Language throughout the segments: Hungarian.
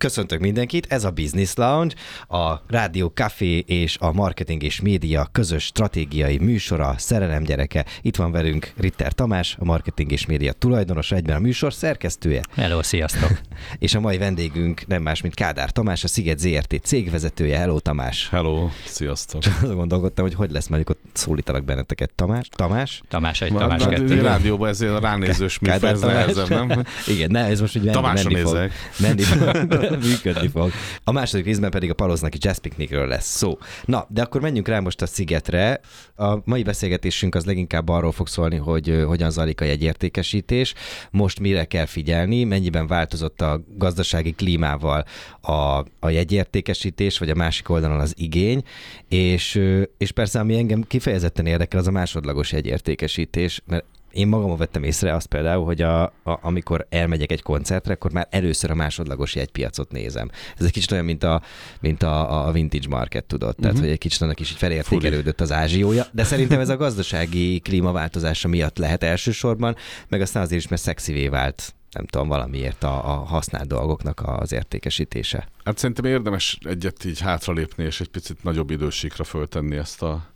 Köszöntök mindenkit, ez a Business Lounge, a Rádió Café és a Marketing és Média közös stratégiai műsora, szerelem gyereke. Itt van velünk Ritter Tamás, a Marketing és Média tulajdonos, egyben a műsor szerkesztője. Hello, sziasztok! és a mai vendégünk nem más, mint Kádár Tamás, a Sziget ZRT cégvezetője. Hello, Tamás! Hello, sziasztok! Csak azon gondolkodtam, hogy hogy lesz mondjuk ott szólítalak benneteket. Tamás? Tamás? Tamás egy, Tamás kettő. A rádióban ezért a ránézős műfaj, ez nehezebb, nem? Igen, ne, ez most úgy menni, menni fog. Menni fog. működni fog. A második részben pedig a Paloznaki Jazz Picnicről lesz szó. Na, de akkor menjünk rá most a szigetre. A mai beszélgetésünk az leginkább arról fog szólni, hogy hogyan zajlik a jegyértékesítés, most mire kell figyelni, mennyiben változott a gazdasági klímával a, a jegyértékesítés, vagy a másik oldalon az igény, és, és persze ami engem kifejezetten érdekel, az a másodlagos jegyértékesítés, mert én magamon vettem észre azt például, hogy a, a, amikor elmegyek egy koncertre, akkor már először a másodlagos jegypiacot nézem. Ez egy kicsit olyan, mint a, mint a, a vintage market, tudod? Tehát, uh-huh. hogy egy kicsit annak is felértékelődött az ázsiója, de szerintem ez a gazdasági klímaváltozása miatt lehet elsősorban, meg aztán azért is, mert szexivé vált nem tudom, valamiért a, a használt dolgoknak az értékesítése. Hát szerintem érdemes egyet így hátralépni, és egy picit nagyobb idősíkra föltenni ezt a,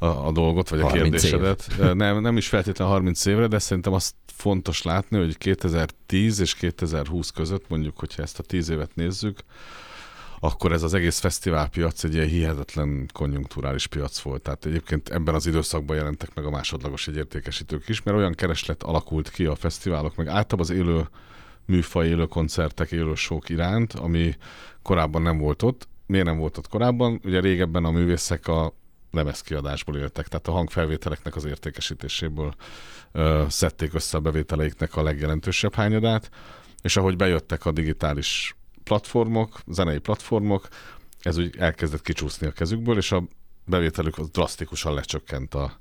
a, a dolgot, vagy a kérdésedet. Év. Nem, nem is feltétlenül 30 évre, de szerintem azt fontos látni, hogy 2010 és 2020 között, mondjuk, hogyha ezt a 10 évet nézzük, akkor ez az egész fesztiválpiac egy ilyen hihetetlen konjunkturális piac volt. Tehát egyébként ebben az időszakban jelentek meg a másodlagos egyértékesítők is, mert olyan kereslet alakult ki a fesztiválok, meg általában az élő műfaj, élő koncertek, élő sok iránt, ami korábban nem volt ott. Miért nem volt ott korábban? Ugye régebben a művészek a lemezkiadásból éltek, tehát a hangfelvételeknek az értékesítéséből ö, szedték össze a bevételeiknek a legjelentősebb hányadát, és ahogy bejöttek a digitális platformok, zenei platformok, ez úgy elkezdett kicsúszni a kezükből, és a bevételük az drasztikusan lecsökkent a,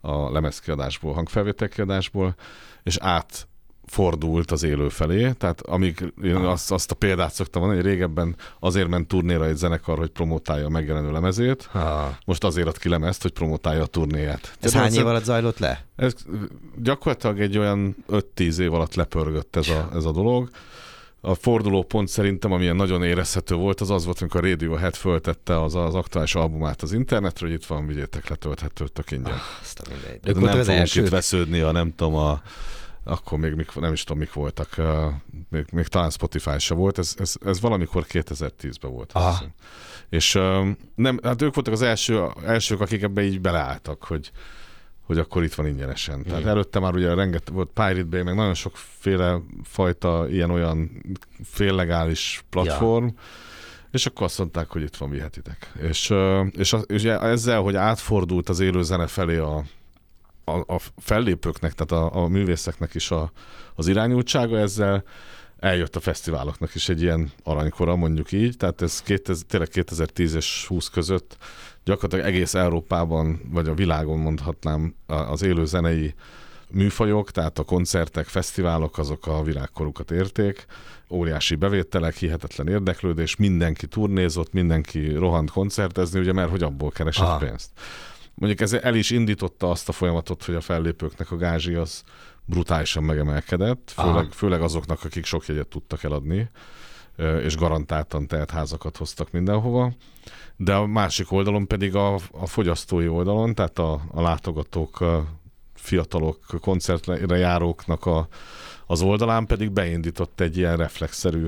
a lemezkiadásból, hangfelvételkiadásból, és át fordult az élő felé, tehát amíg én azt, azt a példát szoktam mondani, hogy régebben azért ment turnéra egy zenekar, hogy promotálja a megjelenő lemezét, ha. most azért ad ki lemezt, hogy promotálja a turnéját. Ez hány év alatt zajlott le? Ez gyakorlatilag egy olyan 5-10 év alatt lepörgött ez a, ez a dolog. A fordulópont szerintem, amilyen nagyon érezhető volt, az az volt, amikor a Radiohead föltette az, az aktuális albumát az internetre, hogy itt van, vigyétek, letölthető, tök ingyen. Ah, azt a mindegy. nem fogunk első... itt vesződni, a nem tudom, a akkor még mik, nem is tudom, mik voltak, még, még talán Spotify se volt, ez, ez, ez valamikor 2010-ben volt. És nem, hát ők voltak az első, elsők, akik ebbe így beleálltak, hogy, hogy akkor itt van ingyenesen. Igen. Tehát előtte már ugye rengeteg volt Pirate Bay, meg nagyon sokféle fajta ilyen-olyan féllegális platform, ja. és akkor azt mondták, hogy itt van, vihetitek. És, és, és ezzel, hogy átfordult az élő zene felé a, a, a fellépőknek, tehát a, a művészeknek is a, az irányultsága ezzel. Eljött a fesztiváloknak is egy ilyen aranykora, mondjuk így, tehát ez 2000, tényleg 2010 és 20 között gyakorlatilag egész Európában, vagy a világon mondhatnám az élő zenei műfajok, tehát a koncertek, fesztiválok, azok a világkorukat érték, óriási bevételek, hihetetlen érdeklődés, mindenki turnézott, mindenki rohant koncertezni, ugye mert hogy abból keresett Aha. pénzt mondjuk ez el is indította azt a folyamatot, hogy a fellépőknek a gázsi az brutálisan megemelkedett, főleg, főleg azoknak, akik sok jegyet tudtak eladni, és garantáltan tehet házakat hoztak mindenhova. De a másik oldalon pedig a, a fogyasztói oldalon, tehát a, a látogatók, a fiatalok, koncertre járóknak a, az oldalán pedig beindított egy ilyen reflexzerű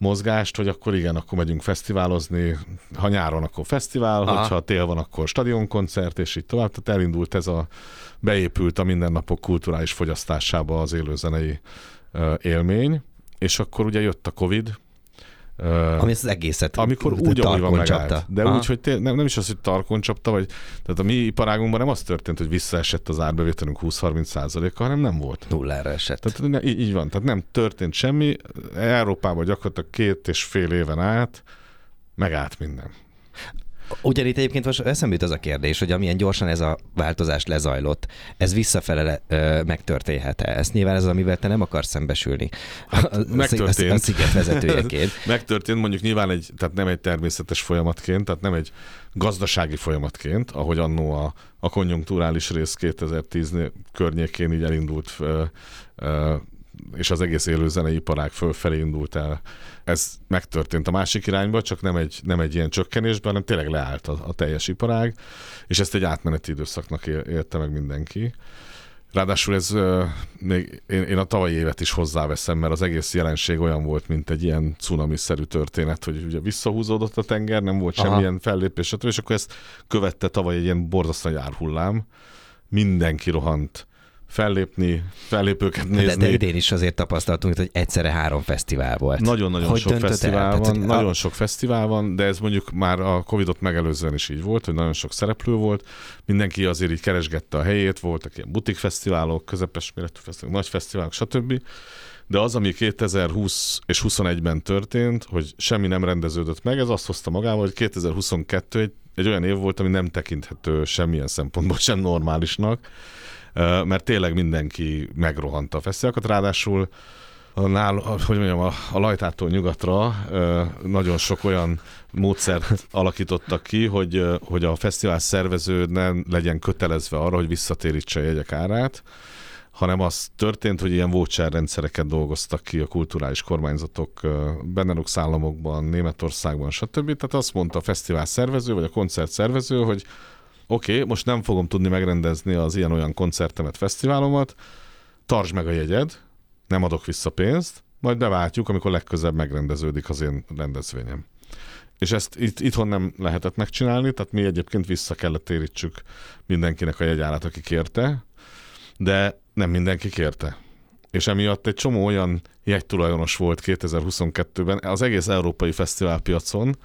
mozgást, hogy akkor igen, akkor megyünk fesztiválozni, ha nyáron, akkor fesztivál, Aha. hogyha tél van, akkor stadionkoncert, és így tovább. Tehát elindult ez a, beépült a mindennapok kulturális fogyasztásába az élőzenei élmény, és akkor ugye jött a Covid, Ami az egészet Amikor úgy, ahogy van megállt. De Aha. úgy, hogy té- nem, nem is az, hogy tarkon csapta, vagy tehát a mi iparágunkban nem az történt, hogy visszaesett az árbevételünk 20-30 százaléka, hanem nem volt. Nullára esett. Tehát így, így van, tehát nem történt semmi. Európában gyakorlatilag két és fél éven át megállt minden. Ugyanitt egyébként most eszembe jut az a kérdés, hogy amilyen gyorsan ez a változás lezajlott, ez visszafele ö, megtörténhet-e? Ez nyilván ez amivel te nem akarsz szembesülni. Hát, a, megtörtént. A, a sziget vezetőjeként. megtörtént mondjuk nyilván egy, tehát nem egy természetes folyamatként, tehát nem egy gazdasági folyamatként, ahogy annó a, a konjunkturális rész 2010 környékén így elindult ö, ö, és az egész élőzenei iparág fölfelé indult el. Ez megtörtént a másik irányba, csak nem egy, nem egy ilyen csökkenésben, hanem tényleg leállt a, a teljes iparág, és ezt egy átmeneti időszaknak élte meg mindenki. Ráadásul ez még én, én a tavalyi évet is hozzáveszem, mert az egész jelenség olyan volt, mint egy ilyen cunami-szerű történet, hogy ugye visszahúzódott a tenger, nem volt Aha. semmilyen fellépés, és akkor ezt követte tavaly egy ilyen borzasztó járhullám. Mindenki rohant fellépni, fellépőket nézni. De, de idén is azért tapasztaltunk, hogy egyszerre három fesztivál volt. Nagyon-nagyon sok fesztivál el? van, Tehát, nagyon a... sok fesztivál van, de ez mondjuk már a Covid-ot megelőzően is így volt, hogy nagyon sok szereplő volt, mindenki azért így keresgette a helyét, voltak ilyen butik fesztiválok, közepes méretű fesztiválok, nagy fesztiválok, stb. De az, ami 2020 és 21-ben történt, hogy semmi nem rendeződött meg, ez azt hozta magával, hogy 2022 egy, egy olyan év volt, ami nem tekinthető semmilyen szempontból sem normálisnak, mert tényleg mindenki megrohanta a fesztiválokat, ráadásul nál, hogy mondjam, a, a lajtától nyugatra nagyon sok olyan módszert alakítottak ki, hogy, hogy a fesztivál szervező nem legyen kötelezve arra, hogy visszatérítse a jegyek árát, hanem az történt, hogy ilyen voucher rendszereket dolgoztak ki a kulturális kormányzatok Benelux államokban, Németországban, stb. Tehát azt mondta a fesztivál szervező, vagy a koncert szervező, hogy oké, okay, most nem fogom tudni megrendezni az ilyen-olyan koncertemet, fesztiválomat, tartsd meg a jegyed, nem adok vissza pénzt, majd beváltjuk, amikor legközebb megrendeződik az én rendezvényem. És ezt itt, itthon nem lehetett megcsinálni, tehát mi egyébként vissza kellett térítsük mindenkinek a jegyárat, aki kérte, de nem mindenki kérte. És emiatt egy csomó olyan jegytulajdonos volt 2022-ben az egész európai fesztiválpiacon,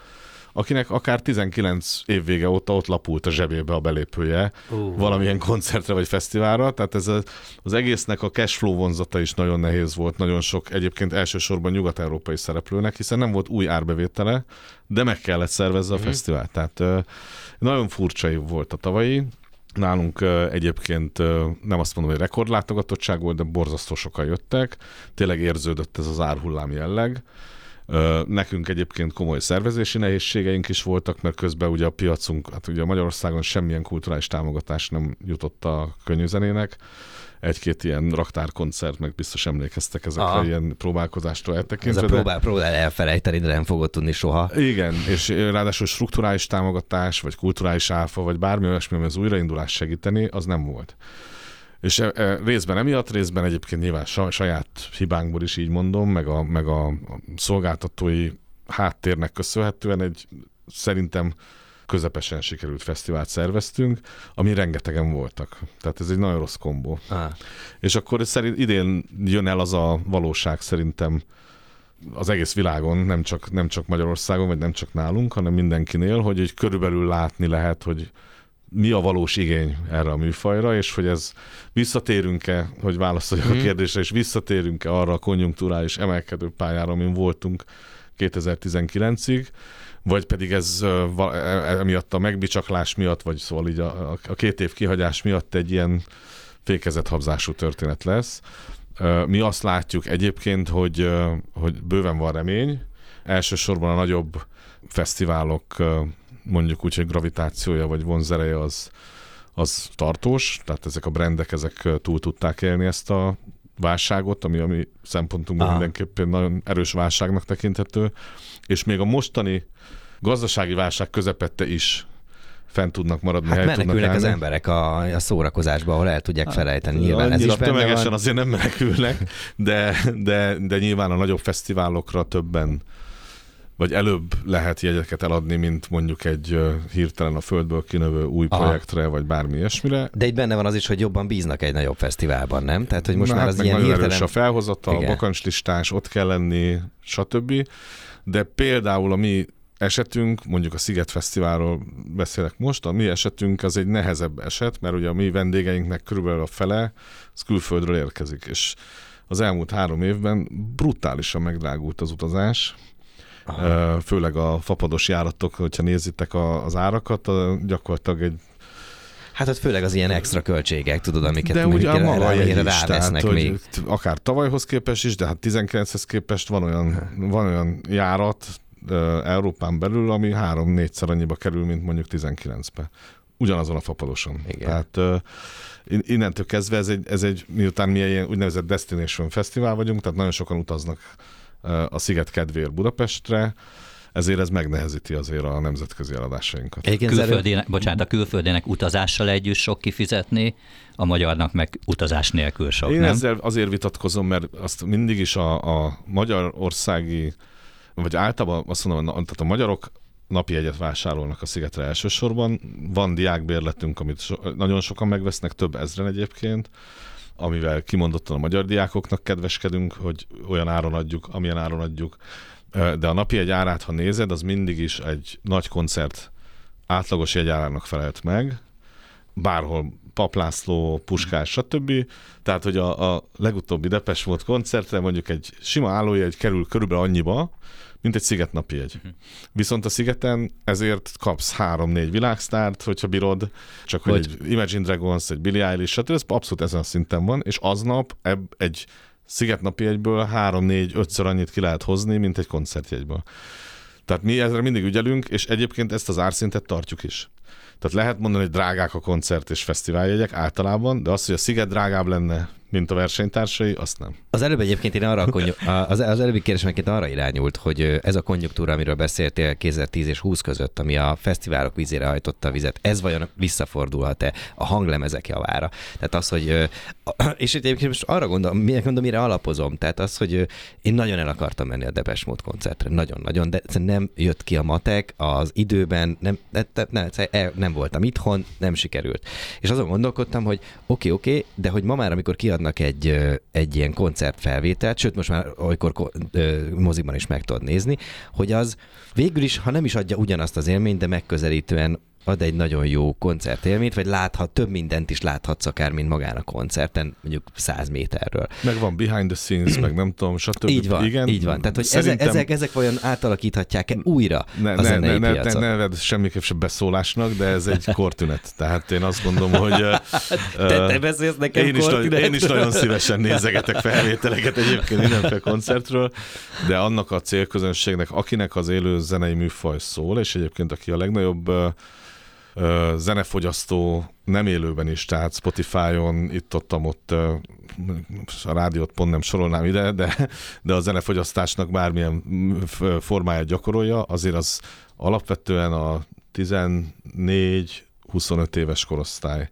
akinek akár 19 év vége óta ott lapult a zsebébe a belépője uh. valamilyen koncertre vagy fesztiválra, tehát ez az egésznek a flow vonzata is nagyon nehéz volt, nagyon sok egyébként elsősorban nyugat-európai szereplőnek, hiszen nem volt új árbevétele, de meg kellett szervezze a uh-huh. fesztivál. Tehát nagyon furcsa év volt a tavalyi, Nálunk egyébként nem azt mondom, hogy rekordlátogatottság volt, de borzasztó sokan jöttek. Tényleg érződött ez az árhullám jelleg. Nekünk egyébként komoly szervezési nehézségeink is voltak, mert közben ugye a piacunk, hát ugye Magyarországon semmilyen kulturális támogatás nem jutott a könnyűzenének. Egy-két ilyen raktárkoncert, meg biztos emlékeztek ezekre Aha. ilyen próbálkozástól eltekintve. Ez a próbál, próbál elfelejteni, de nem fogod tudni soha. Igen, és ráadásul strukturális támogatás, vagy kulturális áfa, vagy bármi olyasmi, ami az újraindulás segíteni, az nem volt. És e, e, részben emiatt, részben egyébként nyilván saját hibánkból is így mondom, meg a, meg a szolgáltatói háttérnek köszönhetően egy szerintem közepesen sikerült fesztivált szerveztünk, ami rengetegen voltak. Tehát ez egy nagyon rossz kombó. Ah. És akkor szerint idén jön el az a valóság szerintem az egész világon, nem csak, nem csak Magyarországon, vagy nem csak nálunk, hanem mindenkinél, hogy egy körülbelül látni lehet, hogy mi a valós igény erre a műfajra, és hogy ez visszatérünk-e, hogy válaszoljak mm. a mhm. kérdésre, és visszatérünk-e arra a konjunkturális emelkedő pályára, amin voltunk 2019-ig, vagy pedig ez e, e, emiatt a megbicsaklás miatt, vagy szóval így a, a két év kihagyás miatt egy ilyen fékezethabzású történet lesz. Mi azt látjuk egyébként, hogy, hogy bőven van remény, elsősorban a nagyobb fesztiválok mondjuk úgy, hogy gravitációja vagy vonzereje az, az tartós, tehát ezek a brendek ezek túl tudták élni ezt a válságot, ami a mi szempontunkban Aha. mindenképpen nagyon erős válságnak tekinthető, és még a mostani gazdasági válság közepette is fent tudnak maradni. Hát menekülnek az emberek a, a szórakozásba, ahol el tudják hát, felejteni. Nyilván ez is tömegesen van. azért nem menekülnek, de, de, de nyilván a nagyobb fesztiválokra többen vagy előbb lehet jegyeket eladni, mint mondjuk egy hirtelen a földből kinövő új Aha. projektre, vagy bármi ilyesmire. De itt benne van az is, hogy jobban bíznak egy nagyobb fesztiválban, nem? Tehát, hogy most Na, már hát az ilyen hirtelen... erős a felhozata, a bakancslistás, ott kell lenni, stb. De például a mi esetünk, mondjuk a Sziget Fesztiválról beszélek most, a mi esetünk az egy nehezebb eset, mert ugye a mi vendégeinknek körülbelül a fele az külföldről érkezik, és az elmúlt három évben brutálisan megdrágult az utazás, Aha. főleg a fapados járatok, hogyha nézitek az árakat, gyakorlatilag egy Hát ott főleg az ilyen extra költségek, tudod, amiket de ugye a maga is, rávesznek tehát, még. Akár tavalyhoz képest is, de hát 19-hez képest van olyan, van olyan járat Európán belül, ami három-négyszer annyiba kerül, mint mondjuk 19-be. Ugyanazon a fapadoson. Igen. Tehát innentől kezdve ez egy, ez egy miután mi egy úgynevezett Destination Fesztivál vagyunk, tehát nagyon sokan utaznak a sziget kedvéért Budapestre, ezért ez megnehezíti azért a nemzetközi eladásainkat. Külföldének, bocsánat, a külföldének utazással együtt sok kifizetni, a magyarnak meg utazás nélkül sok, Én nem? ezzel azért vitatkozom, mert azt mindig is a, a magyarországi, vagy általában azt mondom, tehát a magyarok napi egyet vásárolnak a szigetre elsősorban. Van diákbérletünk, amit so, nagyon sokan megvesznek, több ezren egyébként, amivel kimondottan a magyar diákoknak kedveskedünk, hogy olyan áron adjuk, amilyen áron adjuk. De a napi egy árát, ha nézed, az mindig is egy nagy koncert átlagos jegyárának felelt meg, bárhol Paplászló, Puskás, stb. Tehát, hogy a, a legutóbbi Depes volt koncertre mondjuk egy sima állójegy kerül körülbelül annyiba, mint egy szigetnapi egy. Uh-huh. Viszont a szigeten ezért kapsz három-négy világsztárt, hogyha bírod, csak hogy, hogy egy Imagine Dragons, egy Billie Eilish, stb. ez abszolút ezen a szinten van, és aznap ebb egy szigetnapi egyből három-négy, ötször annyit ki lehet hozni, mint egy koncertjegyből. Tehát mi ezre mindig ügyelünk, és egyébként ezt az árszintet tartjuk is. Tehát lehet mondani, hogy drágák a koncert és fesztiváljegyek általában, de az, hogy a Sziget drágább lenne, mint a versenytársai, azt nem. Az előbb egyébként én arra a konjuk- az, az előbbi kérdésem arra irányult, hogy ez a konjunktúra, amiről beszéltél 2010 és 20 között, ami a fesztiválok vízére hajtotta a vizet, ez vajon visszafordulhat-e a hanglemezek javára? Tehát az, hogy és egyébként most arra gondolom, mondom, mire alapozom, tehát az, hogy én nagyon el akartam menni a Depes Mód koncertre, nagyon-nagyon, de nem jött ki a matek az időben, nem, nem, nem, nem voltam itthon, nem sikerült. És azon gondolkodtam, hogy oké, okay, oké, okay, de hogy ma már, amikor kiadnak egy, egy ilyen koncertfelvételt, sőt most már olykor moziban is meg tudod nézni, hogy az végül is, ha nem is adja ugyanazt az élményt, de megközelítően ad egy nagyon jó koncertélményt, vagy láthat, több mindent is láthatsz akár, mint magán a koncerten, mondjuk 100 méterről. Meg van behind the scenes, meg nem tudom, stb. Így van, Igen, így van. Tehát, hogy Szerintem... ezek, ezek, ezek vajon átalakíthatják-e újra ne, a ne, ne, ne, ne, ne semmiképp sem beszólásnak, de ez egy kortünet. Tehát én azt gondolom, hogy... te, te beszélsz nekem én is, én is nagyon szívesen nézegetek felvételeket egyébként mindenféle koncertről, de annak a célközönségnek, akinek az élő zenei műfaj szól, és egyébként aki a legnagyobb zenefogyasztó nem élőben is, tehát Spotify-on, itt-ottam ott, a rádiót pont nem sorolnám ide, de, de a zenefogyasztásnak bármilyen formáját gyakorolja, azért az alapvetően a 14-25 éves korosztály.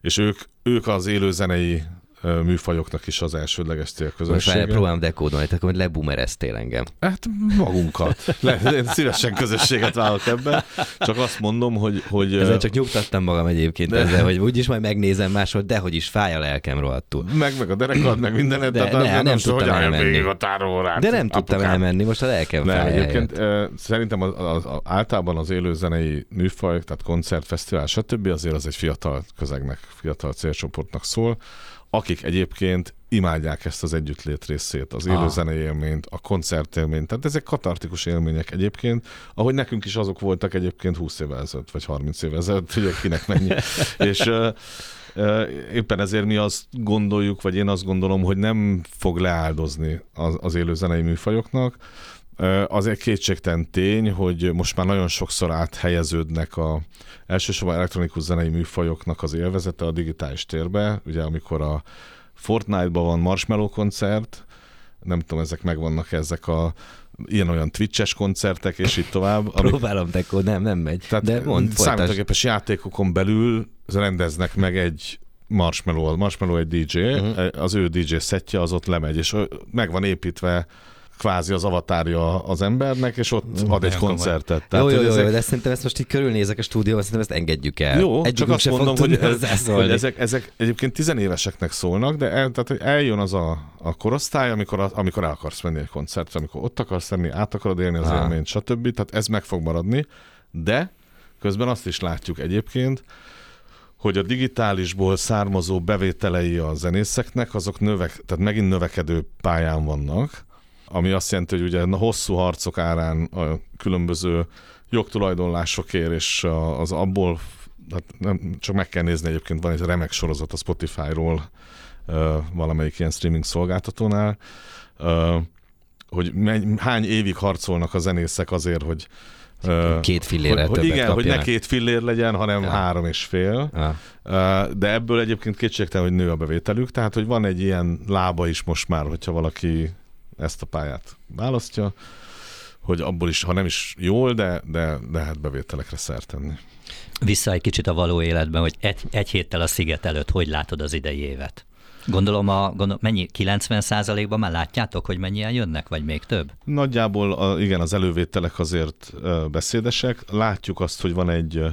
És ők, ők az élőzenei műfajoknak is az elsődleges célközönsége. Most próbálom dekódolni, tehát hogy lebumereztél engem. Hát magunkat. Le, én szívesen közösséget válok ebben, csak azt mondom, hogy... hogy ezzel csak nyugtattam magam egyébként de... ezzel, hogy úgyis majd megnézem máshol, de hogy is fáj a lelkem rohadtul. Meg, meg a derekad, meg mindenet, de, tehát ne, nem, nem tudtam elmenni. A tárórát, de nem tudtam elmenni, most a lelkem fáj. Egyébként e, szerintem az, az, az, általában az élőzenei műfaj, tehát koncert, fesztivál, stb. azért az egy fiatal közegnek, fiatal célcsoportnak szól akik egyébként imádják ezt az együttlét részét, az élőzenei élményt, a koncertélményt. Tehát ezek katartikus élmények egyébként, ahogy nekünk is azok voltak egyébként 20 évvel ezelőtt, vagy 30 évvel ezelőtt, hogy kinek mennyi. És uh, éppen ezért mi azt gondoljuk, vagy én azt gondolom, hogy nem fog leáldozni az, az élőzenei műfajoknak, az egy kétségtelen tény, hogy most már nagyon sokszor áthelyeződnek a elsősorban elektronikus zenei műfajoknak az élvezete a digitális térbe. Ugye amikor a Fortnite-ban van Marshmallow koncert, nem tudom, ezek megvannak ezek a ilyen-olyan twitches koncertek, és így tovább. Amik... Próbálom, Dekó, nem, nem megy. Tehát de mond, számítógépes játékokon belül rendeznek meg egy Marshmallow, Marshmallow egy DJ, uh-huh. az ő DJ szettje az ott lemegy, és meg van építve kvázi az avatárja az embernek, és ott ad egy koncertet. Tehát, jó, jó, jó, ezek... de szerintem ezt most így körülnézek a stúdióban, szerintem ezt engedjük el. Jó, Egyikünk csak azt mondom, hogy, ez, hogy ezek, ezek egyébként tizenéveseknek szólnak, de el, tehát eljön az a, a korosztály, amikor, amikor el akarsz menni egy koncertre, amikor ott akarsz lenni, át akarod élni az élményt, stb. Tehát ez meg fog maradni, de közben azt is látjuk egyébként, hogy a digitálisból származó bevételei a zenészeknek, azok növek, tehát megint növekedő pályán vannak, ami azt jelenti, hogy ugye a hosszú harcok árán a különböző jogtulajdonlásokért és az abból, hát nem, csak meg kell nézni egyébként, van egy remek sorozat a Spotify-ról valamelyik ilyen streaming szolgáltatónál, hogy hány évig harcolnak a zenészek azért, hogy Két fillérrel hogy, hogy Igen, kapjanak. hogy ne két fillér legyen, hanem ja. három és fél. Ja. De ebből egyébként kétségtelen, hogy nő a bevételük, tehát hogy van egy ilyen lába is most már, hogyha valaki ezt a pályát választja, hogy abból is, ha nem is jól, de, de, hát bevételekre szert tenni. Vissza egy kicsit a való életben, hogy egy, egy héttel a sziget előtt hogy látod az idei évet? Gondolom, a, gondolom mennyi, 90 ban már látjátok, hogy mennyien jönnek, vagy még több? Nagyjából a, igen, az elővételek azért beszédesek. Látjuk azt, hogy van egy,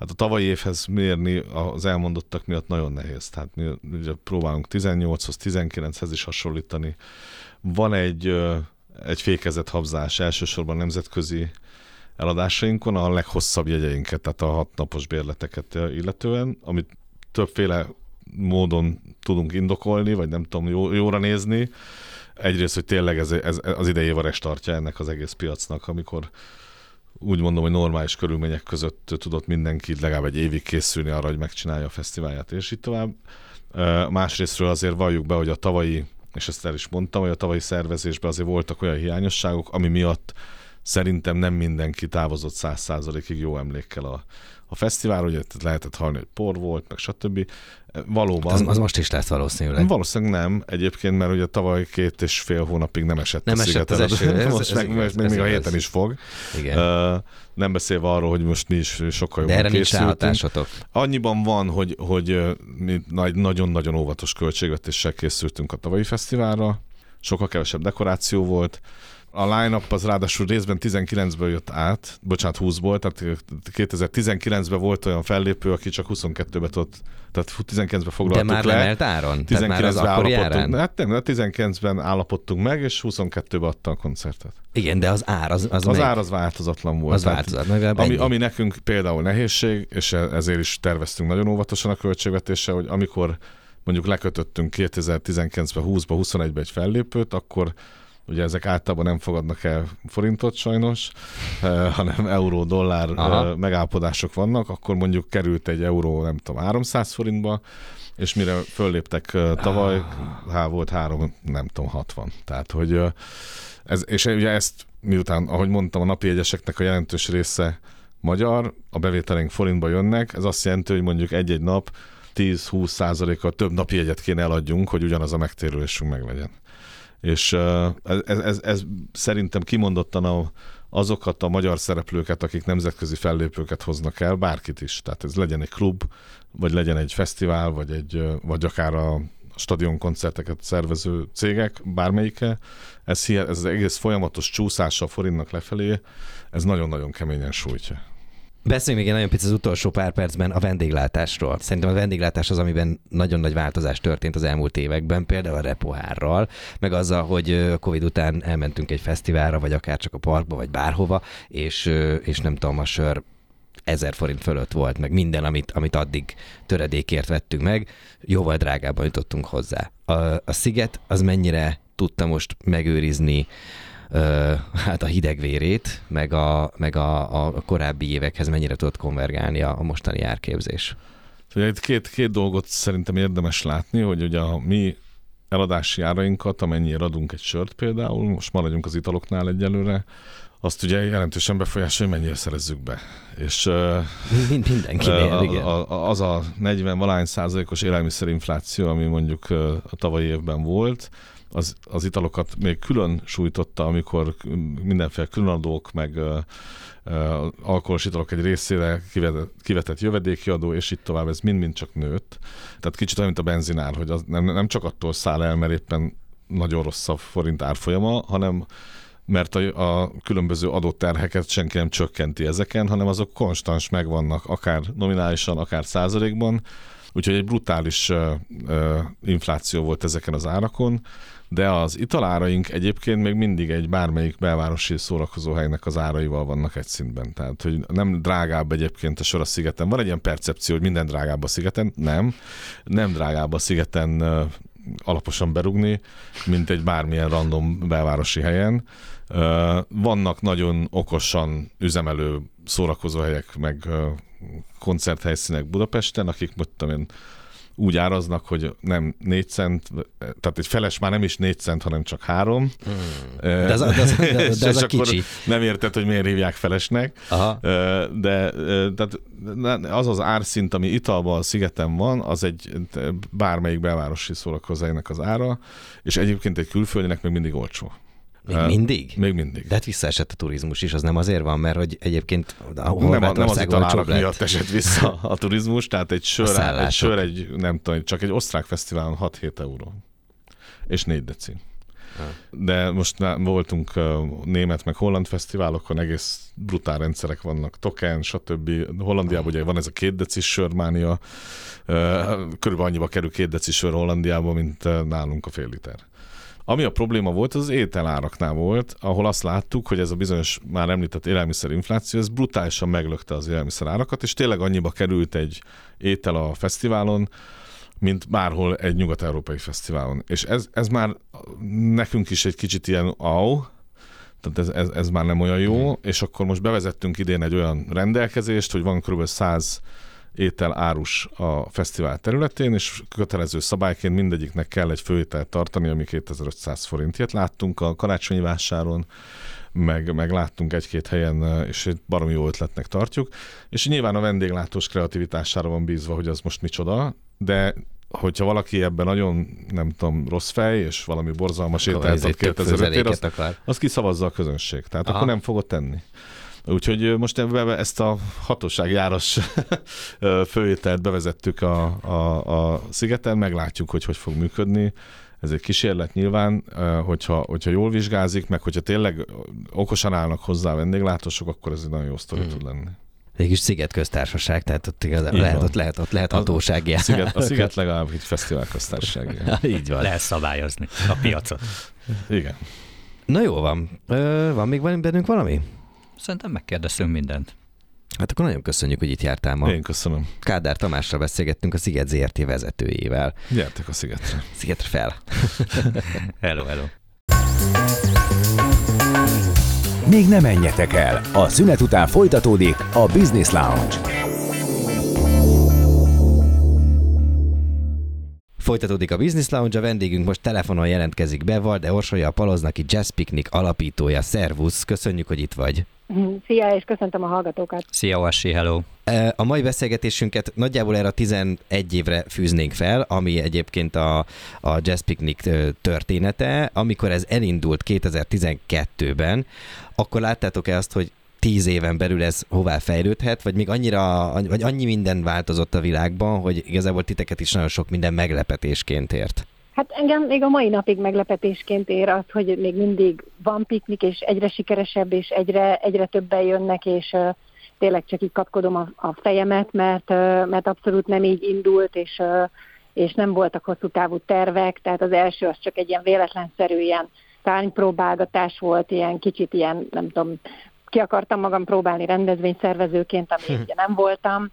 hát a tavalyi évhez mérni az elmondottak miatt nagyon nehéz. Tehát mi ugye próbálunk 18-hoz, 19-hez is hasonlítani. Van egy, egy fékezett habzás elsősorban nemzetközi eladásainkon, a leghosszabb jegyeinket, tehát a hatnapos bérleteket illetően, amit többféle módon tudunk indokolni, vagy nem tudom, jó, jóra nézni. Egyrészt, hogy tényleg ez, ez az idei a restartja ennek az egész piacnak, amikor úgy mondom, hogy normális körülmények között tudott mindenki legalább egy évig készülni arra, hogy megcsinálja a fesztiválját, és így tovább. Másrésztről azért valljuk be, hogy a tavalyi, és ezt el is mondtam, hogy a tavalyi szervezésben azért voltak olyan hiányosságok, ami miatt szerintem nem mindenki távozott száz százalékig jó emlékkel a, a fesztivál, ugye lehetett hallani, hogy por volt, meg stb. Valóban. Az, az most is lesz valószínűleg. Valószínűleg nem, egyébként, mert ugye tavaly két és fél hónapig nem esett nem a esett az eső. Ez, most ez meg, igaz, még, még a héten is fog. Igen. Uh, nem beszélve arról, hogy most mi is sokkal jobban De erre nincs ráhatásotok. Annyiban van, hogy, hogy mi nagyon-nagyon óvatos költségvetéssel készültünk a tavalyi fesztiválra, sokkal kevesebb dekoráció volt, a line-up az ráadásul részben 19-ből jött át, bocsánat, 20-ból, tehát 2019-ben volt olyan fellépő, aki csak 22-be tudott, tehát 19-ben foglaltuk De már le. lemelt áron? 19-ben állapodtunk, hát nem, 19-ben állapodtunk meg, és 22-ben adta a koncertet. Igen, de az ár az, az, az ár az változatlan volt. Az változatlan, ami, ami nekünk például nehézség, és e- ezért is terveztünk nagyon óvatosan a költségvetéssel, hogy amikor mondjuk lekötöttünk 2019-ben, 20-ba, 21-be egy fellépőt, akkor Ugye ezek általában nem fogadnak el forintot sajnos, eh, hanem euró-dollár eh, megállapodások vannak, akkor mondjuk került egy euró, nem tudom, 300 forintba, és mire fölléptek eh, tavaly, ah. há, volt három, nem tudom, 60. Tehát, hogy ez, és ugye ezt miután, ahogy mondtam, a napi egyeseknek a jelentős része magyar, a bevételeink forintba jönnek, ez azt jelenti, hogy mondjuk egy-egy nap 10-20 százalékkal több napi jegyet kéne eladjunk, hogy ugyanaz a megtérülésünk meglegyen és ez, ez, ez szerintem kimondottan a, azokat a magyar szereplőket, akik nemzetközi fellépőket hoznak el, bárkit is. Tehát ez legyen egy klub, vagy legyen egy fesztivál, vagy, egy, vagy akár a stadion koncerteket szervező cégek, bármelyike, ez, ez az egész folyamatos csúszása a forintnak lefelé, ez nagyon-nagyon keményen sújtja. Beszéljünk még egy nagyon picit az utolsó pár percben a vendéglátásról. Szerintem a vendéglátás az, amiben nagyon nagy változás történt az elmúlt években, például a repohárral, meg azzal, hogy Covid után elmentünk egy fesztiválra, vagy akár csak a parkba, vagy bárhova, és, és nem tudom, a sör ezer forint fölött volt, meg minden, amit, amit addig töredékért vettünk meg, jóval drágában jutottunk hozzá. A, a sziget az mennyire tudta most megőrizni hát a hidegvérét, meg a, meg a, a korábbi évekhez mennyire tudott konvergálni a, a mostani árképzés? Itt két, két dolgot szerintem érdemes látni, hogy ugye a mi eladási árainkat, amennyire adunk egy sört például, most maradjunk az italoknál egyelőre, azt ugye jelentősen befolyásolja, hogy mennyire szerezzük be. És Mind, mindenkinél, a, igen. A, az a 40 valány százalékos élelmiszerinfláció, ami mondjuk a tavalyi évben volt, az, az italokat még külön sújtotta, amikor mindenféle különadók, meg uh, alkoholos italok egy részére kivetett, kivetett jövedéki adó, és itt tovább, ez mind-mind csak nőtt. Tehát kicsit olyan, mint a benzinár, hogy az nem, nem csak attól száll el, mert éppen nagyon rossz a forint árfolyama, hanem mert a, a különböző adóterheket senki nem csökkenti ezeken, hanem azok konstans megvannak, akár nominálisan, akár százalékban, úgyhogy egy brutális uh, uh, infláció volt ezeken az árakon, de az italáraink egyébként még mindig egy bármelyik belvárosi szórakozóhelynek az áraival vannak egy szintben. Tehát, hogy nem drágább egyébként a sor a szigeten. Van egy ilyen percepció, hogy minden drágább a szigeten. Nem. Nem drágább a szigeten alaposan berugni, mint egy bármilyen random belvárosi helyen. Vannak nagyon okosan üzemelő szórakozóhelyek, meg koncerthelyszínek Budapesten, akik, mondtam én, úgy áraznak, hogy nem négy cent, tehát egy feles már nem is négy cent, hanem csak három. Hmm. De ez, de ez, de, de ez a kicsi. Nem érted, hogy miért hívják felesnek. Aha. De tehát az az árszint, ami italban a szigeten van, az egy bármelyik belvárosi szórakozóinak az ára, és egyébként egy külföldinek még mindig olcsó. Még mindig? Még mindig. De hát visszaesett a turizmus is, az nem azért van, mert hogy egyébként a nem, nem az itt miatt esett vissza a turizmus, tehát egy sör, egy, sör egy, nem tudom, csak egy osztrák fesztiválon 6-7 euró. És 4 deci. De most voltunk német meg holland fesztiválokon, egész brutál rendszerek vannak, token, stb. Hollandiában ugye van ez a két decis sörmánia, körülbelül annyiba kerül két decis sör Hollandiában, mint nálunk a fél liter. Ami a probléma volt, az, ételáraknál volt, ahol azt láttuk, hogy ez a bizonyos már említett élelmiszerinfláció, ez brutálisan meglökte az élelmiszerárakat, és tényleg annyiba került egy étel a fesztiválon, mint bárhol egy nyugat-európai fesztiválon. És ez, ez már nekünk is egy kicsit ilyen au, tehát ez, ez, ez már nem olyan jó, és akkor most bevezettünk idén egy olyan rendelkezést, hogy van kb. 100 étel árus a fesztivál területén, és kötelező szabályként mindegyiknek kell egy főételt tartani, ami 2500 forint. Ilyet láttunk a karácsonyi vásáron, meg, meg láttunk egy-két helyen, és egy baromi jó ötletnek tartjuk. És nyilván a vendéglátós kreativitására van bízva, hogy az most micsoda, de hogyha valaki ebben nagyon, nem tudom, rossz fej, és valami borzalmas ételt ad 2005 az, az kiszavazza a közönség. Tehát Aha. akkor nem fogod tenni. Úgyhogy most ebbe ezt a hatóságjáros főételt bevezettük a, a, a szigeten, meglátjuk, hogy hogy fog működni. Ez egy kísérlet nyilván, hogyha, hogyha jól vizsgázik, meg hogyha tényleg okosan állnak hozzá a vendéglátósok, akkor ez egy nagyon jó sztori mm. tud lenni. Végülis Sziget köztársaság, tehát ott igazán lehet, ott lehet, ott lehet hatóság. A, a, sziget, a Sziget legalább egy fesztivál köztársaság. Így van. Lehet szabályozni a piacot. Igen. Na jó van. Ö, van még bennünk valami? Szerintem megkérdezünk mindent. Hát akkor nagyon köszönjük, hogy itt jártál ma. Én köszönöm. Kádár Tamással beszélgettünk a Sziget ZRT vezetőjével. Gyertek a Szigetre. Szigetre fel. hello, hello. Még nem menjetek el. A szünet után folytatódik a Business Lounge. Folytatódik a Business Lounge, a vendégünk most telefonon jelentkezik be, Valde Orsolya, a Paloznaki Jazz Picnic alapítója. Szervusz, köszönjük, hogy itt vagy. Szia, és köszöntöm a hallgatókat. Szia, Oasi, hello. E, a mai beszélgetésünket nagyjából erre a 11 évre fűznénk fel, ami egyébként a, a Jazz Picnic története. Amikor ez elindult 2012-ben, akkor láttátok-e azt, hogy tíz éven belül ez hová fejlődhet, vagy még annyira, vagy annyi minden változott a világban, hogy igazából titeket is nagyon sok minden meglepetésként ért? Hát engem még a mai napig meglepetésként ér az, hogy még mindig van piknik, és egyre sikeresebb, és egyre, egyre többen jönnek, és uh, tényleg csak így kapkodom a, a fejemet, mert, uh, mert abszolút nem így indult, és, uh, és nem voltak hosszú távú tervek, tehát az első az csak egy ilyen véletlenszerű ilyen tárgypróbálgatás volt, ilyen kicsit ilyen, nem tudom, ki akartam magam próbálni rendezvényszervezőként, ami hm. ugye nem voltam,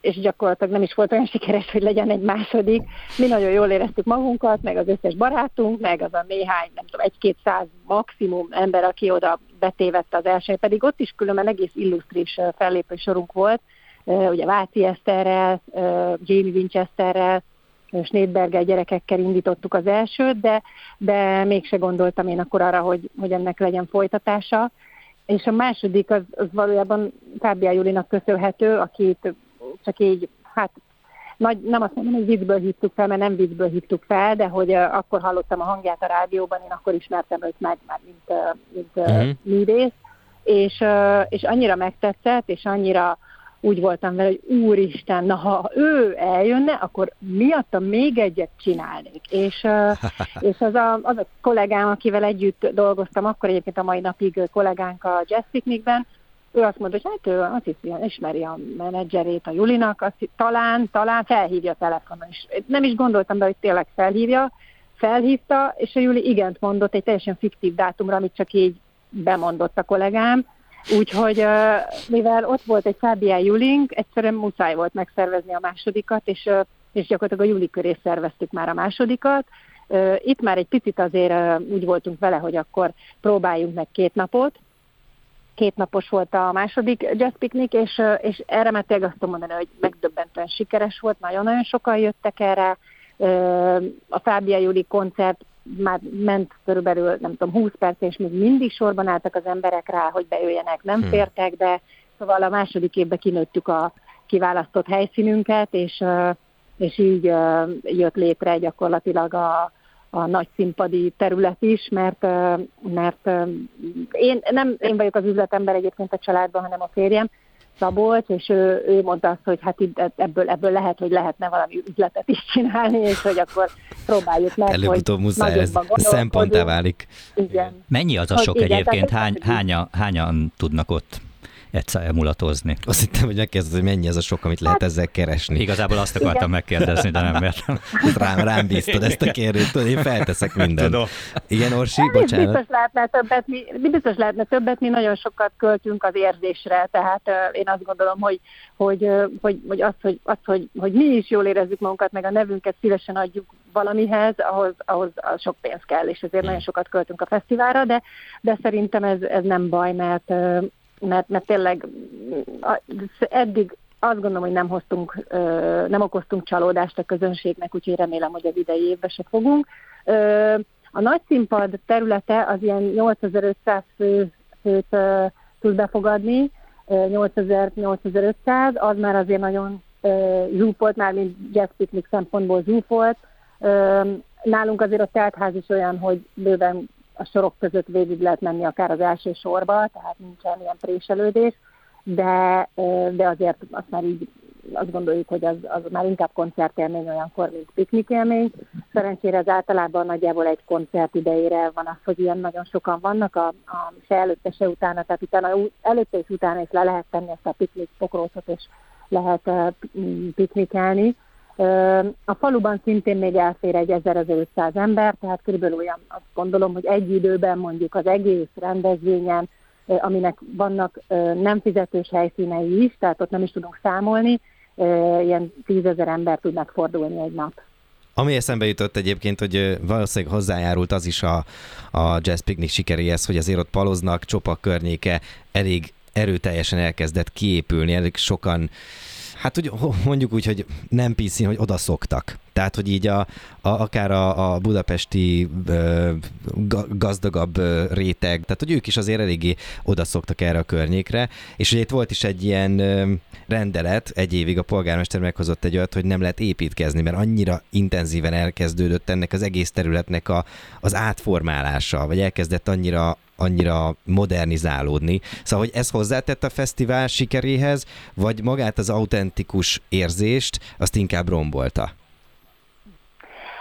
és gyakorlatilag nem is volt olyan sikeres, hogy legyen egy második. Mi nagyon jól éreztük magunkat, meg az összes barátunk, meg az a néhány, nem tudom, egy-két száz maximum ember, aki oda betévette az első, pedig ott is különben egész illusztris fellépő sorunk volt, ugye Váci Eszterrel, Jamie Winchesterrel, Snédbergel gyerekekkel indítottuk az elsőt, de, de mégse gondoltam én akkor arra, hogy, hogy ennek legyen folytatása. És a második az, az valójában Fábia Julinak köszönhető, akit csak így, hát nagy, nem azt mondom, hogy viccből hívtuk fel, mert nem viccből hívtuk fel, de hogy uh, akkor hallottam a hangját a rádióban, én akkor ismertem őt meg már, mint, uh, mint uh, uh-huh. művész, és, uh, és annyira megtetszett, és annyira úgy voltam vele, hogy úristen, na ha ő eljönne, akkor miattam még egyet csinálnék. És, és az, a, az a kollégám, akivel együtt dolgoztam, akkor egyébként a mai napig kollégánk a Picnicben, ő azt mondta, hogy hát ő azt hiszi, ismeri a menedzserét a Julinak, azt, talán, talán felhívja a telefonon is. Nem is gondoltam be, hogy tényleg felhívja, felhívta, és a Juli igent mondott egy teljesen fiktív dátumra, amit csak így bemondott a kollégám, Úgyhogy mivel ott volt egy Fábiá Julink, egyszerűen muszáj volt megszervezni a másodikat, és, és gyakorlatilag a Juli köré szerveztük már a másodikat. Itt már egy picit azért úgy voltunk vele, hogy akkor próbáljunk meg két napot, két napos volt a második jazz picnic, és, és erre már tényleg azt mondani, hogy megdöbbentően sikeres volt, nagyon-nagyon sokan jöttek erre. A Fábia Juli koncert már ment körülbelül, nem tudom, 20 perc, és még mindig sorban álltak az emberek rá, hogy bejöjjenek, nem hmm. fértek be. Szóval a második évben kinőttük a kiválasztott helyszínünket, és, és így jött létre gyakorlatilag a, a nagy színpadi terület is, mert, mert én, nem én vagyok az üzletember egyébként a családban, hanem a férjem, Szabolcs, és ő, ő mondta azt, hogy hát ebből, ebből lehet, hogy lehetne valami üzletet is csinálni, és hogy akkor próbáljuk meg, Előbb-utóbb muszáj, ez szemponttá válik. Igen. Mennyi az a sok hogy egyébként? Hány, hányan, hányan tudnak ott egyszer emulatozni. Azt hittem, hogy megkérdezed, hogy mennyi ez a sok, amit lehet ezzel keresni. Igazából azt akartam Igen. megkérdezni, de nem értem. Rám, rám bíztad ezt a kérdést, tudod, én felteszek mindent. Tudom. Igen, Orsi, hát, bocsánat. Biztos lehetne többet, mi, biztos lehetne többet, mi nagyon sokat költünk az érzésre, tehát uh, én azt gondolom, hogy, hogy, uh, hogy, hogy, az, hogy, az hogy, hogy mi is jól érezzük magunkat, meg a nevünket szívesen adjuk valamihez, ahhoz, ahhoz sok pénz kell, és ezért nagyon sokat költünk a fesztiválra, de, de szerintem ez, ez nem baj, mert mert, mert tényleg eddig azt gondolom, hogy nem hoztunk, nem okoztunk csalódást a közönségnek, úgyhogy remélem, hogy az idei évben se fogunk. A nagy színpad területe az ilyen 8500 fő, főt tud befogadni, 8000-8500, az már azért nagyon zsúfolt, már mint jazz picnic szempontból zsúfolt. Nálunk azért a teltház is olyan, hogy bőven a sorok között végig lehet menni akár az első sorba, tehát nincsen ilyen préselődés, de, de azért azt már így azt gondoljuk, hogy az, az már inkább koncertélmény olyankor, mint piknikélmény. Szerencsére az általában nagyjából egy koncert idejére van az, hogy ilyen nagyon sokan vannak, a, a se előtte, se utána, tehát utána, előtte és utána is le lehet tenni ezt a piknik pokrócot, és lehet uh, piknikelni. A faluban szintén még elfér egy 1500 ember, tehát körülbelül olyan azt gondolom, hogy egy időben mondjuk az egész rendezvényen, aminek vannak nem fizetős helyszínei is, tehát ott nem is tudunk számolni, ilyen tízezer ember tud megfordulni egy nap. Ami eszembe jutott egyébként, hogy valószínűleg hozzájárult az is a, a Jazz Picnic sikeréhez, hogy azért ott paloznak, csopak környéke elég erőteljesen elkezdett kiépülni, elég sokan Hát hogy mondjuk úgy, hogy nem PC, hogy oda szoktak. Tehát, hogy így a, a, akár a, a budapesti ö, gazdagabb réteg, tehát, hogy ők is azért eléggé odaszoktak erre a környékre, és ugye itt volt is egy ilyen ö, rendelet, egy évig a polgármester meghozott egy olyat, hogy nem lehet építkezni, mert annyira intenzíven elkezdődött ennek az egész területnek a, az átformálása, vagy elkezdett annyira annyira modernizálódni. Szóval, hogy ez hozzátett a fesztivál sikeréhez, vagy magát az autentikus érzést, azt inkább rombolta?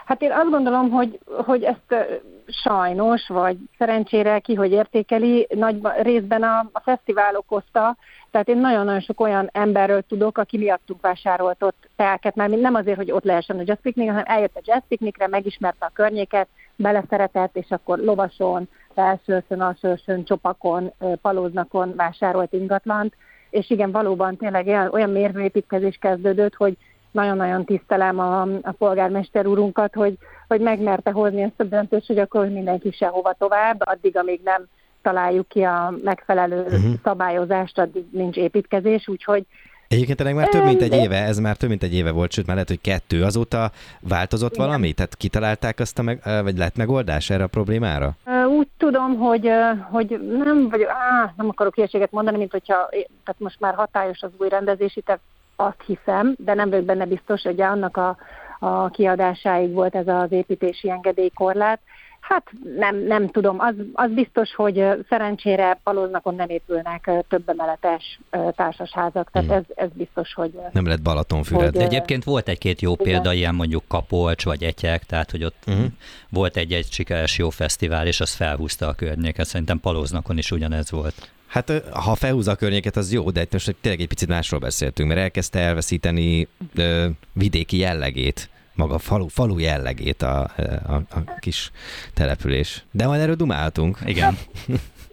Hát én azt gondolom, hogy, hogy ezt sajnos, vagy szerencsére ki, hogy értékeli, nagy részben a, a fesztivál okozta, tehát én nagyon-nagyon sok olyan emberről tudok, aki miattuk vásárolt ott telket, mert nem azért, hogy ott lehessen a jazz picnic, hanem eljött a jazz picnicre, megismerte a környéket, beleszeretett, és akkor lovason, felsőszön, alsőszön, csopakon, palóznakon vásárolt ingatlant, és igen, valóban tényleg olyan, olyan mérvőépítkezés kezdődött, hogy nagyon-nagyon tisztelem a, a polgármester úrunkat, hogy, hogy megmerte hozni ezt a döntést, hogy akkor mindenki sehova tovább, addig, amíg nem találjuk ki a megfelelő uh-huh. szabályozást, addig nincs építkezés, úgyhogy Egyébként ennek már több mint egy éve, ez már több mint egy éve volt, sőt már lehet, hogy kettő. Azóta változott Igen. valami? Tehát kitalálták azt a meg, vagy lett megoldás erre a problémára? Úgy tudom, hogy, hogy nem vagy, á, nem akarok ilyeséget mondani, mint hogyha, tehát most már hatályos az új rendezési, tehát azt hiszem, de nem vagyok benne biztos, hogy annak a, a kiadásáig volt ez az építési engedélykorlát. Hát nem, nem tudom. Az, az biztos, hogy szerencsére Paloznakon nem épülnek több emeletes társasházak, tehát hmm. ez, ez biztos, hogy... Nem lett Balatonfüred. De egyébként volt egy-két jó igen. példa, ilyen mondjuk Kapolcs vagy Etyek, tehát hogy ott uh-huh. volt egy-egy sikeres jó fesztivál, és az felhúzta a környéket. Szerintem Paloznakon is ugyanez volt. Hát ha felhúzza a környéket, az jó, de most tényleg egy picit másról beszéltünk, mert elkezdte elveszíteni ö, vidéki jellegét maga a falu, falu jellegét a, a, a kis település. De majd erről dumáltunk. Igen.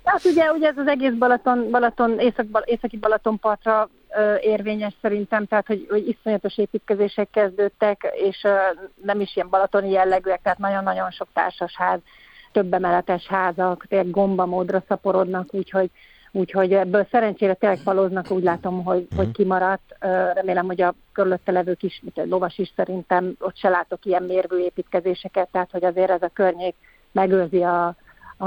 Hát ugye, ugye ez az egész Balaton, Balaton észak, északi Balatonpartra ö, érvényes szerintem, tehát hogy, hogy iszonyatos építkezések kezdődtek, és ö, nem is ilyen balatoni jellegűek, tehát nagyon-nagyon sok társasház, több emeletes házak, tényleg gombamódra szaporodnak, úgyhogy Úgyhogy ebből szerencsére tényleg faloznak, úgy látom, hogy, uh-huh. hogy kimaradt. Remélem, hogy a körülötte levők is, mint egy lovas is szerintem, ott se látok ilyen mérvű építkezéseket, tehát hogy azért ez a környék megőrzi a, a,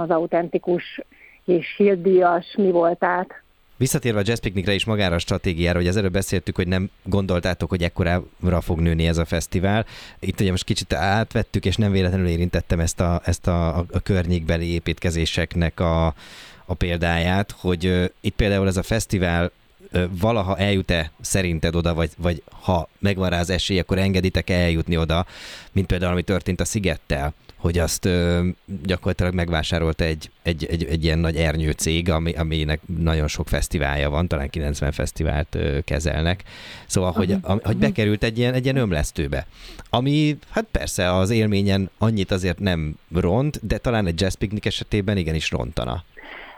az autentikus és hildíjas mi voltát. Visszatérve a Jazz Picnicre is magára a stratégiára, hogy az előbb beszéltük, hogy nem gondoltátok, hogy ekkorára fog nőni ez a fesztivál. Itt ugye most kicsit átvettük, és nem véletlenül érintettem ezt a, ezt a, a, a környékbeli építkezéseknek a, a példáját, hogy uh, itt például ez a fesztivál uh, valaha eljut-e szerinted oda, vagy, vagy ha megvan rá az esély, akkor engeditek eljutni oda, mint például ami történt a Szigettel, hogy azt uh, gyakorlatilag megvásárolt egy, egy, egy, egy ilyen nagy ernyő cég, ami, aminek nagyon sok fesztiválja van, talán 90 fesztivált uh, kezelnek. Szóval, hogy, a, hogy bekerült egy ilyen, egy ilyen ömlesztőbe. Ami, hát persze az élményen annyit azért nem ront, de talán egy jazz picnic esetében igenis rontana.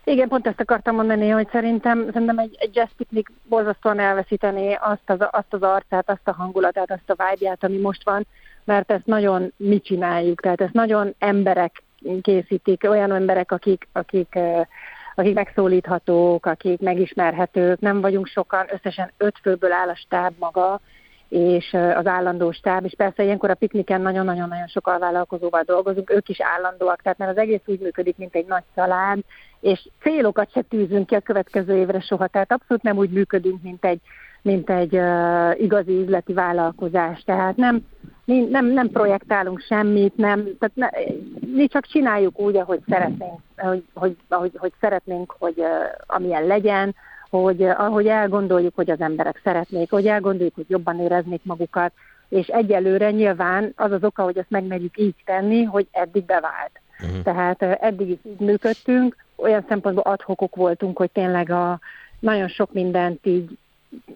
Igen, pont ezt akartam mondani, hogy szerintem, szerintem egy, egy jazz piknik borzasztóan elveszítené azt az, azt az arcát, azt a hangulatát, azt a vibe ami most van, mert ezt nagyon mi csináljuk, tehát ezt nagyon emberek készítik, olyan emberek, akik, akik, akik megszólíthatók, akik megismerhetők, nem vagyunk sokan, összesen öt főből áll a stáb maga, és az állandó stáb, és persze ilyenkor a pikniken nagyon-nagyon-nagyon sok alvállalkozóval dolgozunk, ők is állandóak, tehát mert az egész úgy működik, mint egy nagy család, és célokat se tűzünk ki a következő évre soha, tehát abszolút nem úgy működünk, mint egy, mint egy uh, igazi üzleti vállalkozás. Tehát nem, nem, nem projektálunk semmit, nem, tehát ne, mi csak csináljuk úgy, ahogy szeretnénk, hogy, hogy, ahogy, hogy szeretnénk, hogy uh, amilyen legyen, hogy uh, ahogy elgondoljuk, hogy az emberek szeretnék, hogy elgondoljuk, hogy jobban éreznék magukat, és egyelőre nyilván az az oka, hogy ezt megmegyük így tenni, hogy eddig bevált. Uh-huh. Tehát eddig is így működtünk, olyan szempontból adhokok voltunk, hogy tényleg a nagyon sok mindent így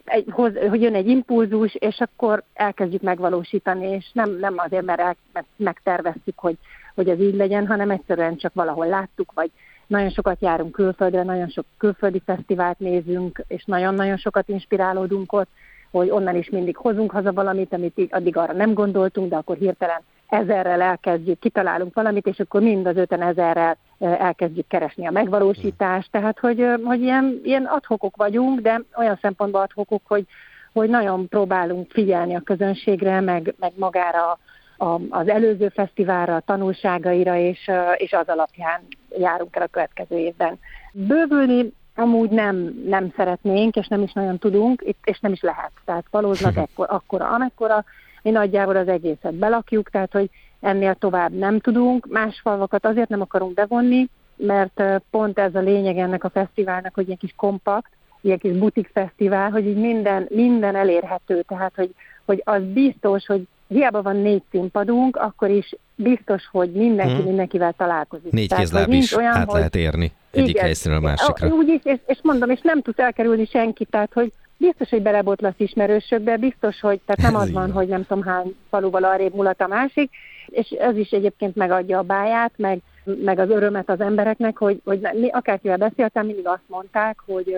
egy, hoz, hogy jön egy impulzus, és akkor elkezdjük megvalósítani, és nem, nem azért, mert, el, mert megterveztük, hogy, hogy ez így legyen, hanem egyszerűen csak valahol láttuk, vagy nagyon sokat járunk külföldre, nagyon sok külföldi fesztivált nézünk, és nagyon-nagyon sokat inspirálódunk ott, hogy onnan is mindig hozunk haza valamit, amit így addig arra nem gondoltunk, de akkor hirtelen ezerrel elkezdjük, kitalálunk valamit, és akkor mind az öten ezerrel elkezdjük keresni a megvalósítást. Tehát, hogy, hogy ilyen, ilyen adhokok vagyunk, de olyan szempontból adhokok, hogy, hogy nagyon próbálunk figyelni a közönségre, meg, meg magára a, az előző fesztiválra, a tanulságaira, és, és az alapján járunk el a következő évben. Bővülni amúgy nem, nem szeretnénk, és nem is nagyon tudunk, és nem is lehet. Tehát valószínűleg ekkor, akkora, amekkora, mi nagyjából az egészet belakjuk, tehát hogy ennél tovább nem tudunk. Más falvakat azért nem akarunk bevonni, mert pont ez a lényeg ennek a fesztiválnak, hogy egy kis kompakt, ilyen kis butik fesztivál, hogy így minden, minden elérhető, tehát hogy, hogy az biztos, hogy hiába van négy színpadunk, akkor is biztos, hogy mindenki hmm. mindenkivel találkozik. Négy Tehát, kézláb is olyan, át hogy... lehet érni egyik igen, helyszínről a másikra. Úgy is, és, és mondom, és nem tud elkerülni senki, tehát hogy biztos, hogy belebotlasz ismerősökbe, biztos, hogy tehát nem az van, hogy nem tudom hány faluval arrébb mulat a másik, és ez is egyébként megadja a báját, meg, meg az örömet az embereknek, hogy, hogy mi, akárkivel beszéltem, mindig azt mondták, hogy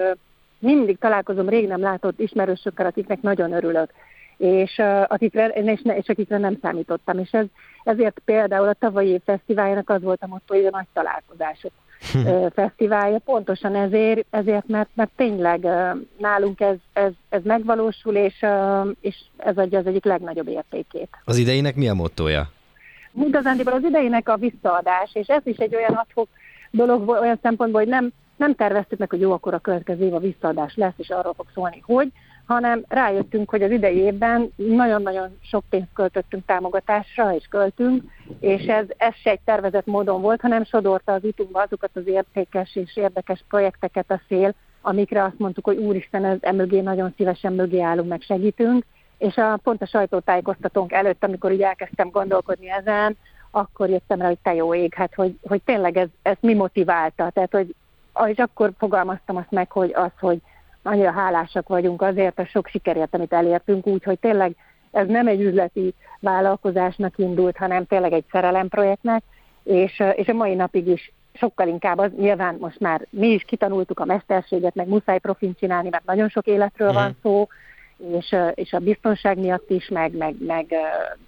mindig találkozom rég nem látott ismerősökkel, akiknek nagyon örülök. És, akikre, és, ne, és akikre nem számítottam. És ez, ezért például a tavalyi év fesztiváljának az volt a motto, hogy a nagy találkozások fesztiválja, pontosan ezért, ezért mert, mert tényleg nálunk ez, ez, ez megvalósul, és, és ez adja az egyik legnagyobb értékét. Az idejének mi a mottoja? Mindazándiból az idejének a visszaadás, és ez is egy olyan adhok dolog olyan szempontból, hogy nem, nem terveztük meg, hogy jó, akkor a következő év a visszaadás lesz, és arról fog szólni, hogy, hanem rájöttünk, hogy az idei évben nagyon-nagyon sok pénzt költöttünk támogatásra, és költünk, és ez, ez se egy tervezett módon volt, hanem sodorta az utunkba azokat az értékes és érdekes projekteket a szél, amikre azt mondtuk, hogy úristen, ez emögé nagyon szívesen mögé állunk, meg segítünk, és a, pont a sajtótájékoztatónk előtt, amikor így elkezdtem gondolkodni ezen, akkor jöttem rá, hogy te jó ég, hát hogy, hogy tényleg ez, ez mi motiválta. Tehát, hogy és akkor fogalmaztam azt meg, hogy az, hogy annyira hálásak vagyunk azért a sok sikerért, amit elértünk, úgyhogy tényleg ez nem egy üzleti vállalkozásnak indult, hanem tényleg egy szerelemprojektnek, és, és a mai napig is sokkal inkább az, nyilván most már mi is kitanultuk a mesterséget, meg muszáj profin csinálni, mert nagyon sok életről mm. van mhm. szó, és, és a biztonság miatt is, meg, meg, meg,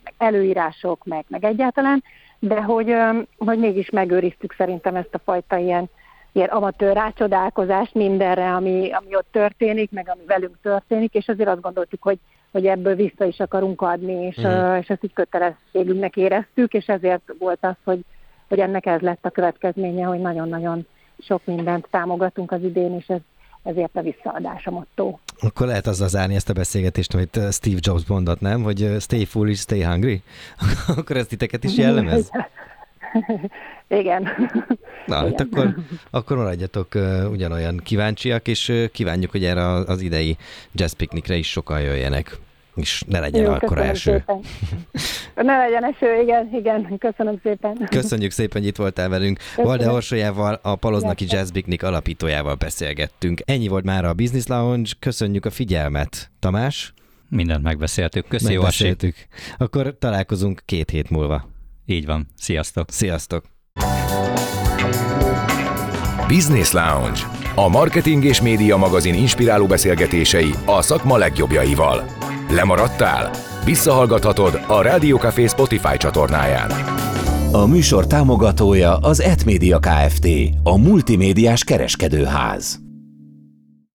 meg előírások, meg, meg egyáltalán, de hogy, hogy mégis megőriztük szerintem ezt a fajta ilyen, ilyen amatőr rácsodálkozást mindenre, ami, ami ott történik, meg ami velünk történik, és azért azt gondoltuk, hogy, hogy ebből vissza is akarunk adni, és, mm. és ezt így kötelességünknek éreztük, és ezért volt az, hogy, hogy ennek ez lett a következménye, hogy nagyon-nagyon sok mindent támogatunk az idén, és ez ezért a visszaadás a motto. Akkor lehet azzal zárni ezt a beszélgetést, amit Steve Jobs mondott, nem? Hogy stay foolish, stay hungry? akkor ez titeket is jellemez? Igen. Na, hát akkor, akkor maradjatok uh, ugyanolyan kíváncsiak, és uh, kívánjuk, hogy erre az idei jazz piknikre is sokan jöjjenek és ne legyen Jó, akkor eső. Szépen. Ne legyen eső, igen, igen, köszönöm szépen. Köszönjük szépen, hogy itt voltál velünk. Köszönöm. Valde Orsolyával, a Paloznaki Jazz Picnic alapítójával beszélgettünk. Ennyi volt már a Business Lounge, köszönjük a figyelmet. Tamás? Mindent megbeszéltük. Köszi, Megbeszéltük. Akkor találkozunk két hét múlva. Így van. Sziasztok. Sziasztok. Business Lounge. A marketing és média magazin inspiráló beszélgetései a szakma legjobbjaival. Lemaradtál? Visszahallgathatod a Rádiókafé Spotify csatornáján. A műsor támogatója az Etmédia Kft. A multimédiás kereskedőház.